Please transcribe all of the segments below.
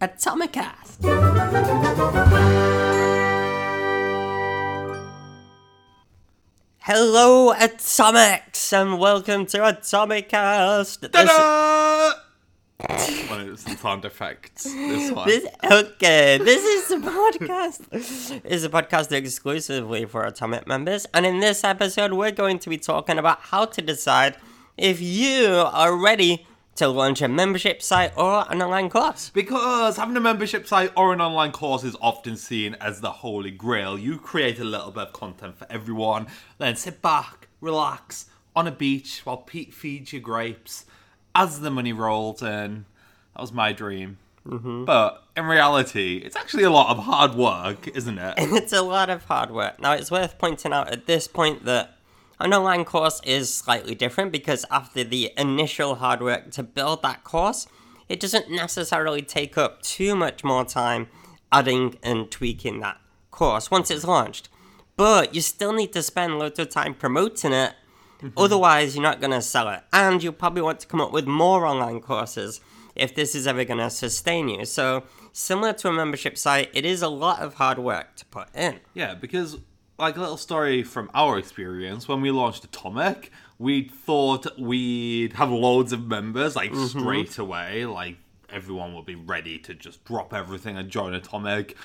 Atomicast. Hello, Atomics, and welcome to Atomicast. This, Ta-da! One of the sound effects. This one. this, okay, this is the podcast. This is a podcast exclusively for Atomic members, and in this episode, we're going to be talking about how to decide if you are ready to launch a membership site or an online course. Because having a membership site or an online course is often seen as the holy grail. You create a little bit of content for everyone, then sit back, relax on a beach while Pete feeds you grapes as the money rolls in. That was my dream. Mm-hmm. But in reality, it's actually a lot of hard work, isn't it? It's a lot of hard work. Now, it's worth pointing out at this point that an online course is slightly different because after the initial hard work to build that course, it doesn't necessarily take up too much more time adding and tweaking that course once it's launched. But you still need to spend loads of time promoting it, mm-hmm. otherwise, you're not going to sell it. And you'll probably want to come up with more online courses if this is ever going to sustain you. So, similar to a membership site, it is a lot of hard work to put in. Yeah, because like a little story from our experience when we launched Atomic, we thought we'd have loads of members like mm-hmm. straight away, like everyone would be ready to just drop everything and join Atomic.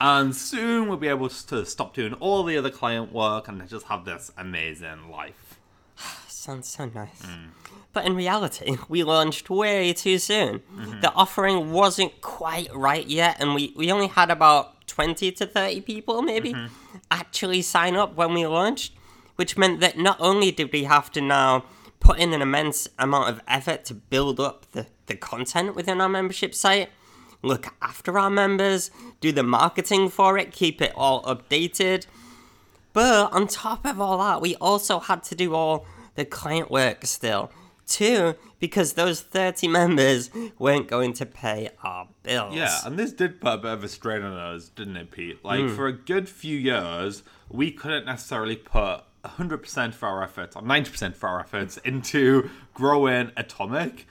And soon we'll be able to stop doing all the other client work and just have this amazing life. Sounds so nice. Mm. But in reality, we launched way too soon. Mm-hmm. The offering wasn't quite right yet, and we, we only had about 20 to 30 people, maybe, mm-hmm. actually sign up when we launched, which meant that not only did we have to now put in an immense amount of effort to build up the, the content within our membership site, look after our members, do the marketing for it, keep it all updated. But on top of all that, we also had to do all the client work still, too, because those 30 members weren't going to pay our bills. Yeah, and this did put a bit of a strain on us, didn't it, Pete? Like, mm. for a good few years, we couldn't necessarily put 100% of our efforts, or 90% of our efforts, into growing Atomic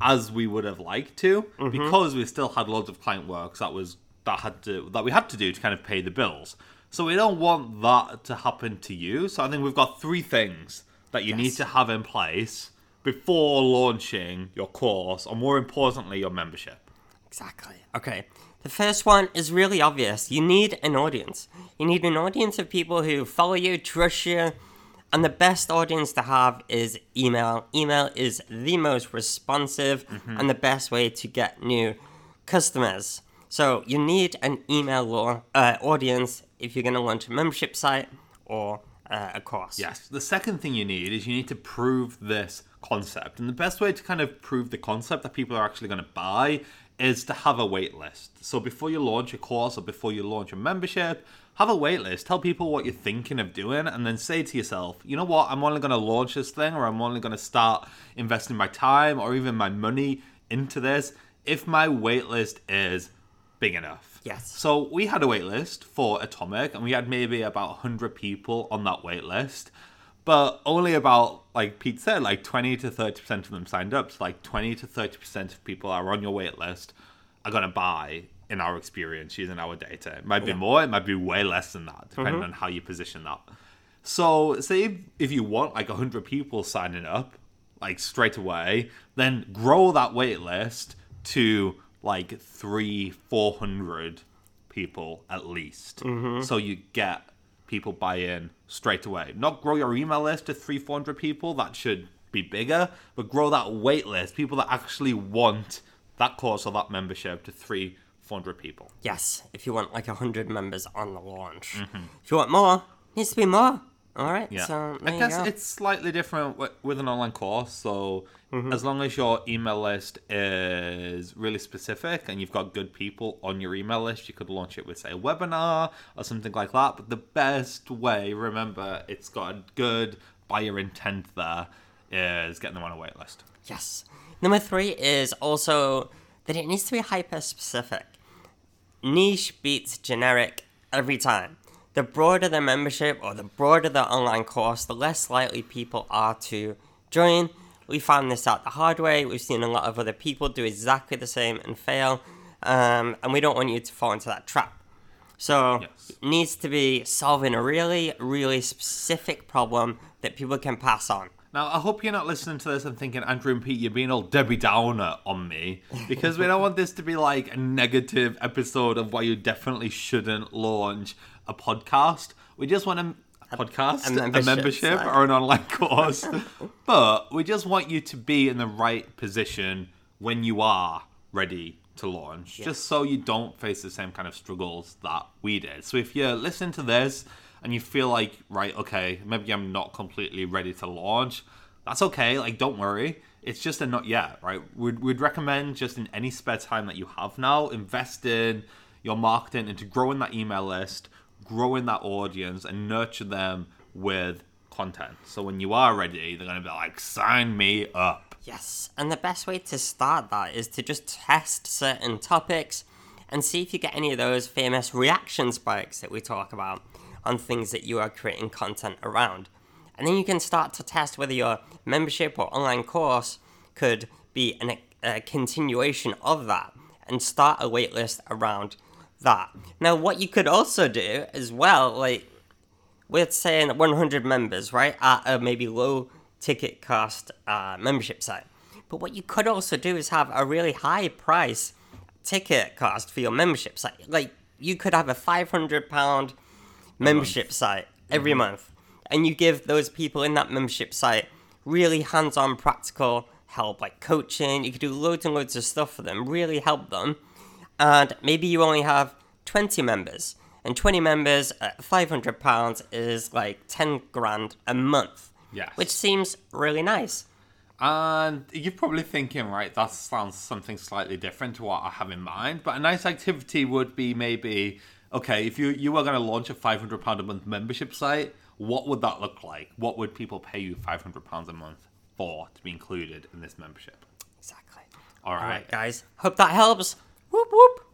as we would have liked to, mm-hmm. because we still had loads of client works that was that had to that we had to do to kind of pay the bills. So we don't want that to happen to you. So I think we've got three things that you need to have in place before launching your course, or more importantly, your membership. Exactly. Okay. The first one is really obvious. You need an audience. You need an audience of people who follow you, trust you, and the best audience to have is email. Email is the most responsive and the best way to get new customers. So you need an email or, uh, audience if you're going to launch a membership site or uh, a course. Yes. The second thing you need is you need to prove this concept. And the best way to kind of prove the concept that people are actually going to buy is to have a wait list. So before you launch a course or before you launch a membership, have a wait list. Tell people what you're thinking of doing and then say to yourself, you know what, I'm only going to launch this thing or I'm only going to start investing my time or even my money into this if my wait list is big enough. Yes. So we had a wait list for Atomic, and we had maybe about 100 people on that wait list, but only about, like Pete said, like 20 to 30% of them signed up. So, like 20 to 30% of people are on your wait list are going to buy, in our experience, using our data. It might be more, it might be way less than that, depending mm-hmm. on how you position that. So, say if, if you want like 100 people signing up, like straight away, then grow that wait list to like three, 400 people at least. Mm-hmm. So you get people buy in straight away. Not grow your email list to three, 400 people, that should be bigger, but grow that wait list, people that actually want that course or that membership to three, 400 people. Yes, if you want like 100 members on the launch. Mm-hmm. If you want more, needs to be more. All right. Yeah. So I guess it's slightly different with an online course. So Mm-hmm. as long as your email list is really specific and you've got good people on your email list, you could launch it with say a webinar or something like that. But the best way, remember, it's got a good buyer intent there, is getting them on a wait list. Yes. Number three is also that it needs to be hyper specific. Niche beats generic every time. The broader the membership or the broader the online course, the less likely people are to join. We found this out the hard way. We've seen a lot of other people do exactly the same and fail. um, and we don't want you to fall into that trap. So Yes. it needs to be solving a really, really specific problem that people can pass on. Now, I hope you're not listening to this and thinking, Andrew and Pete, you're being all Debbie Downer on me. Because we don't want this to be like a negative episode of why you definitely shouldn't launch a podcast. We just want a, a podcast, a a membership membership, or an online course. but we just want you to be in the right position when you are ready to launch, just so you don't face the same kind of struggles that we did. So if you're listening to this and you feel like, right, okay, maybe I'm not completely ready to launch, that's okay. Like, don't worry. It's just a not yet, right? We'd, we'd recommend just in any spare time that you have now, invest in your marketing into growing that email list, growing that audience, and nurture them with content. So when you are ready, they're going to be like, sign me up. Yes, and the best way to start that is to just test certain topics and see if you get any of those famous reaction spikes that we talk about on things that you are creating content around. And then you can start to test whether your membership or online course could be an, a continuation of that and start a waitlist around that. Now, what you could also do as well, like we're saying 100 members, right, at a maybe low ticket cost uh, membership site. But what you could also do is have a really high price ticket cost for your membership site. Like you could have a 500 pound membership site every month, and you give those people in that membership site really hands on practical help, like coaching. You could do loads and loads of stuff for them, really help them. And maybe you only have 20 members, and 20 members at 500 pounds is like 10 grand a month. Yes. Which seems really nice. And you're probably thinking, right, that sounds something slightly different to what I have in mind. But a nice activity would be maybe, okay, if you, you were going to launch a £500 a month membership site, what would that look like? What would people pay you £500 a month for to be included in this membership? Exactly. All All right. right, guys. Hope that helps. Whoop whoop.